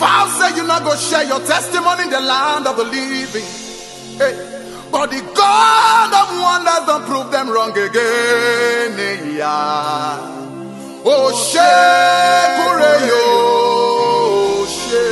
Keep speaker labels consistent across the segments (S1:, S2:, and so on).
S1: vow say you not go share your testimony in the land of the living. Hey. But the God of wonders don't prove them wrong again. Yeah. Oh, shekure oh, she.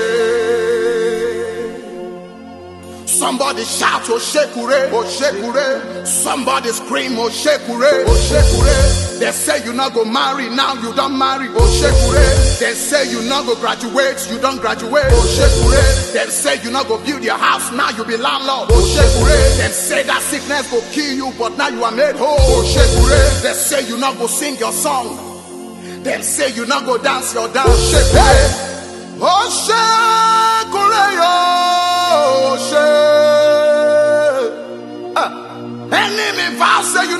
S1: Somebody shout, oh shekure, oh shekure. Somebody scream, oh shekure, oh shekure. They say you not go marry, now you don't marry, oh shekure. They say you not go graduate, you don't graduate, oh shekure. They say you not go build your house, now you be landlord, oh shekure. They say that sickness go kill you, but now you are made whole, oh shekure. They say you not go sing your song. Them say you not go dance your dance. Oh, shake,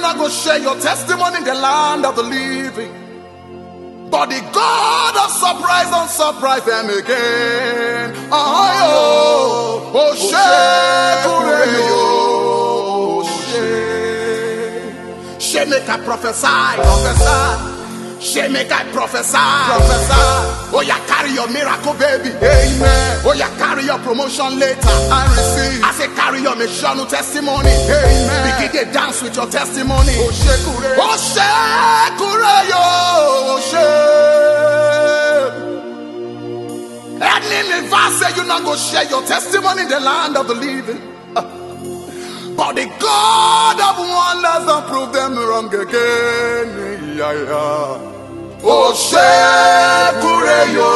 S1: not go share your testimony in the land of the living. But the God of surprise don't surprise them again. Oh, oh, oh, oh. She make I prophesy, prophesy. She make I prophesy, prophesy. Oh, yeah, carry your miracle, baby. Amen. Oh, yeah, carry your promotion later. I receive. I say, carry your mission testimony. Amen. Begin to dance with your testimony. Oh, shekure. Oh, shekure, yo. Oh, shek. Enemy verse say you not go share your testimony in the land of the living. But the God of wonders don't prove them wrong again. Yeah, yeah. Oh, Shekureyo,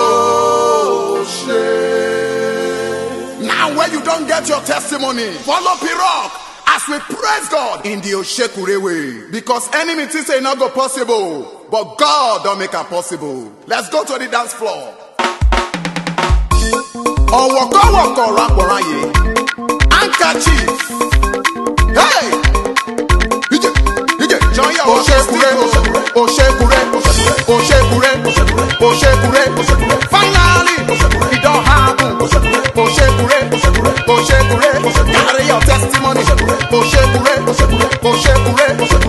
S1: She. Now, when you don't get your testimony, follow Pirok as we praise God in the Oshekure way. Because enemy things say not go possible, but God don't make it possible. Let's go to the dance floor. Ọ̀wọ̀kọ̀wọ̀kọ̀ rapọ̀ra yìí, handkerchief. kò ṣe kúrẹ́, kò ṣe kúrẹ́, carry your testimony, kò ṣe kúrẹ́, kò ṣe kúrẹ́, kò ṣe kúrẹ́.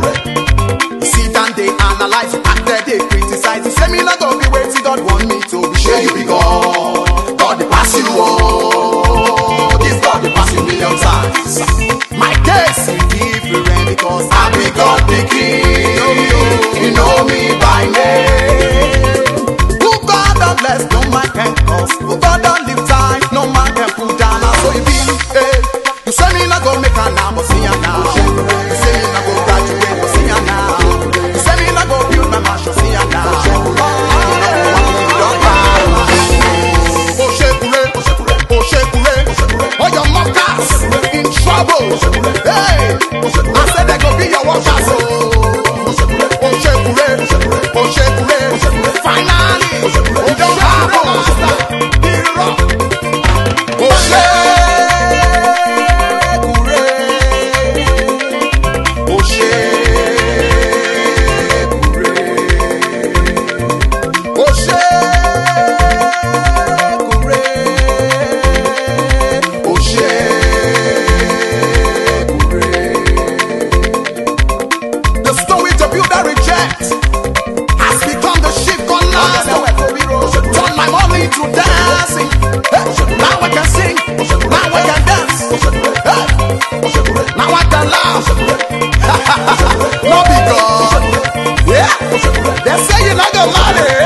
S1: like a model.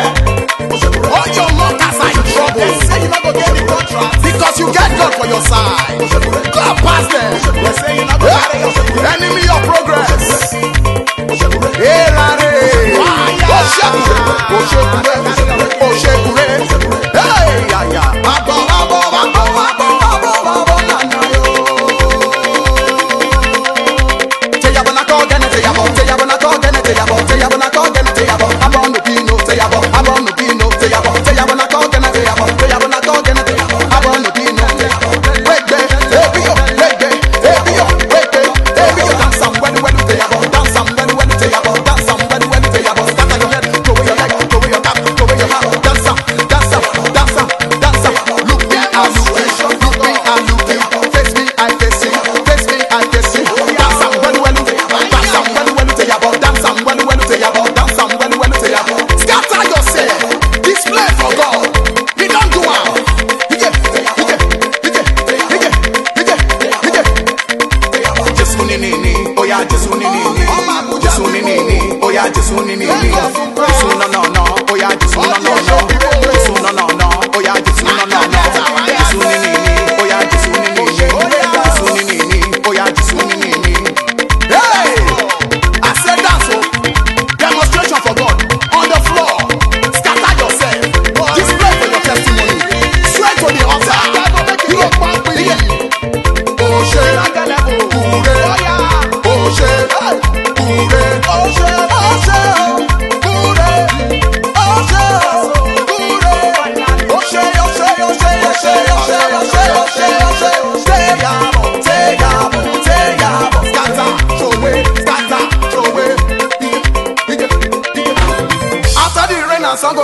S1: oya Jésù nini ni Jésù nini ni oya Jésù nini ni Jésù nana oya Jésù nana.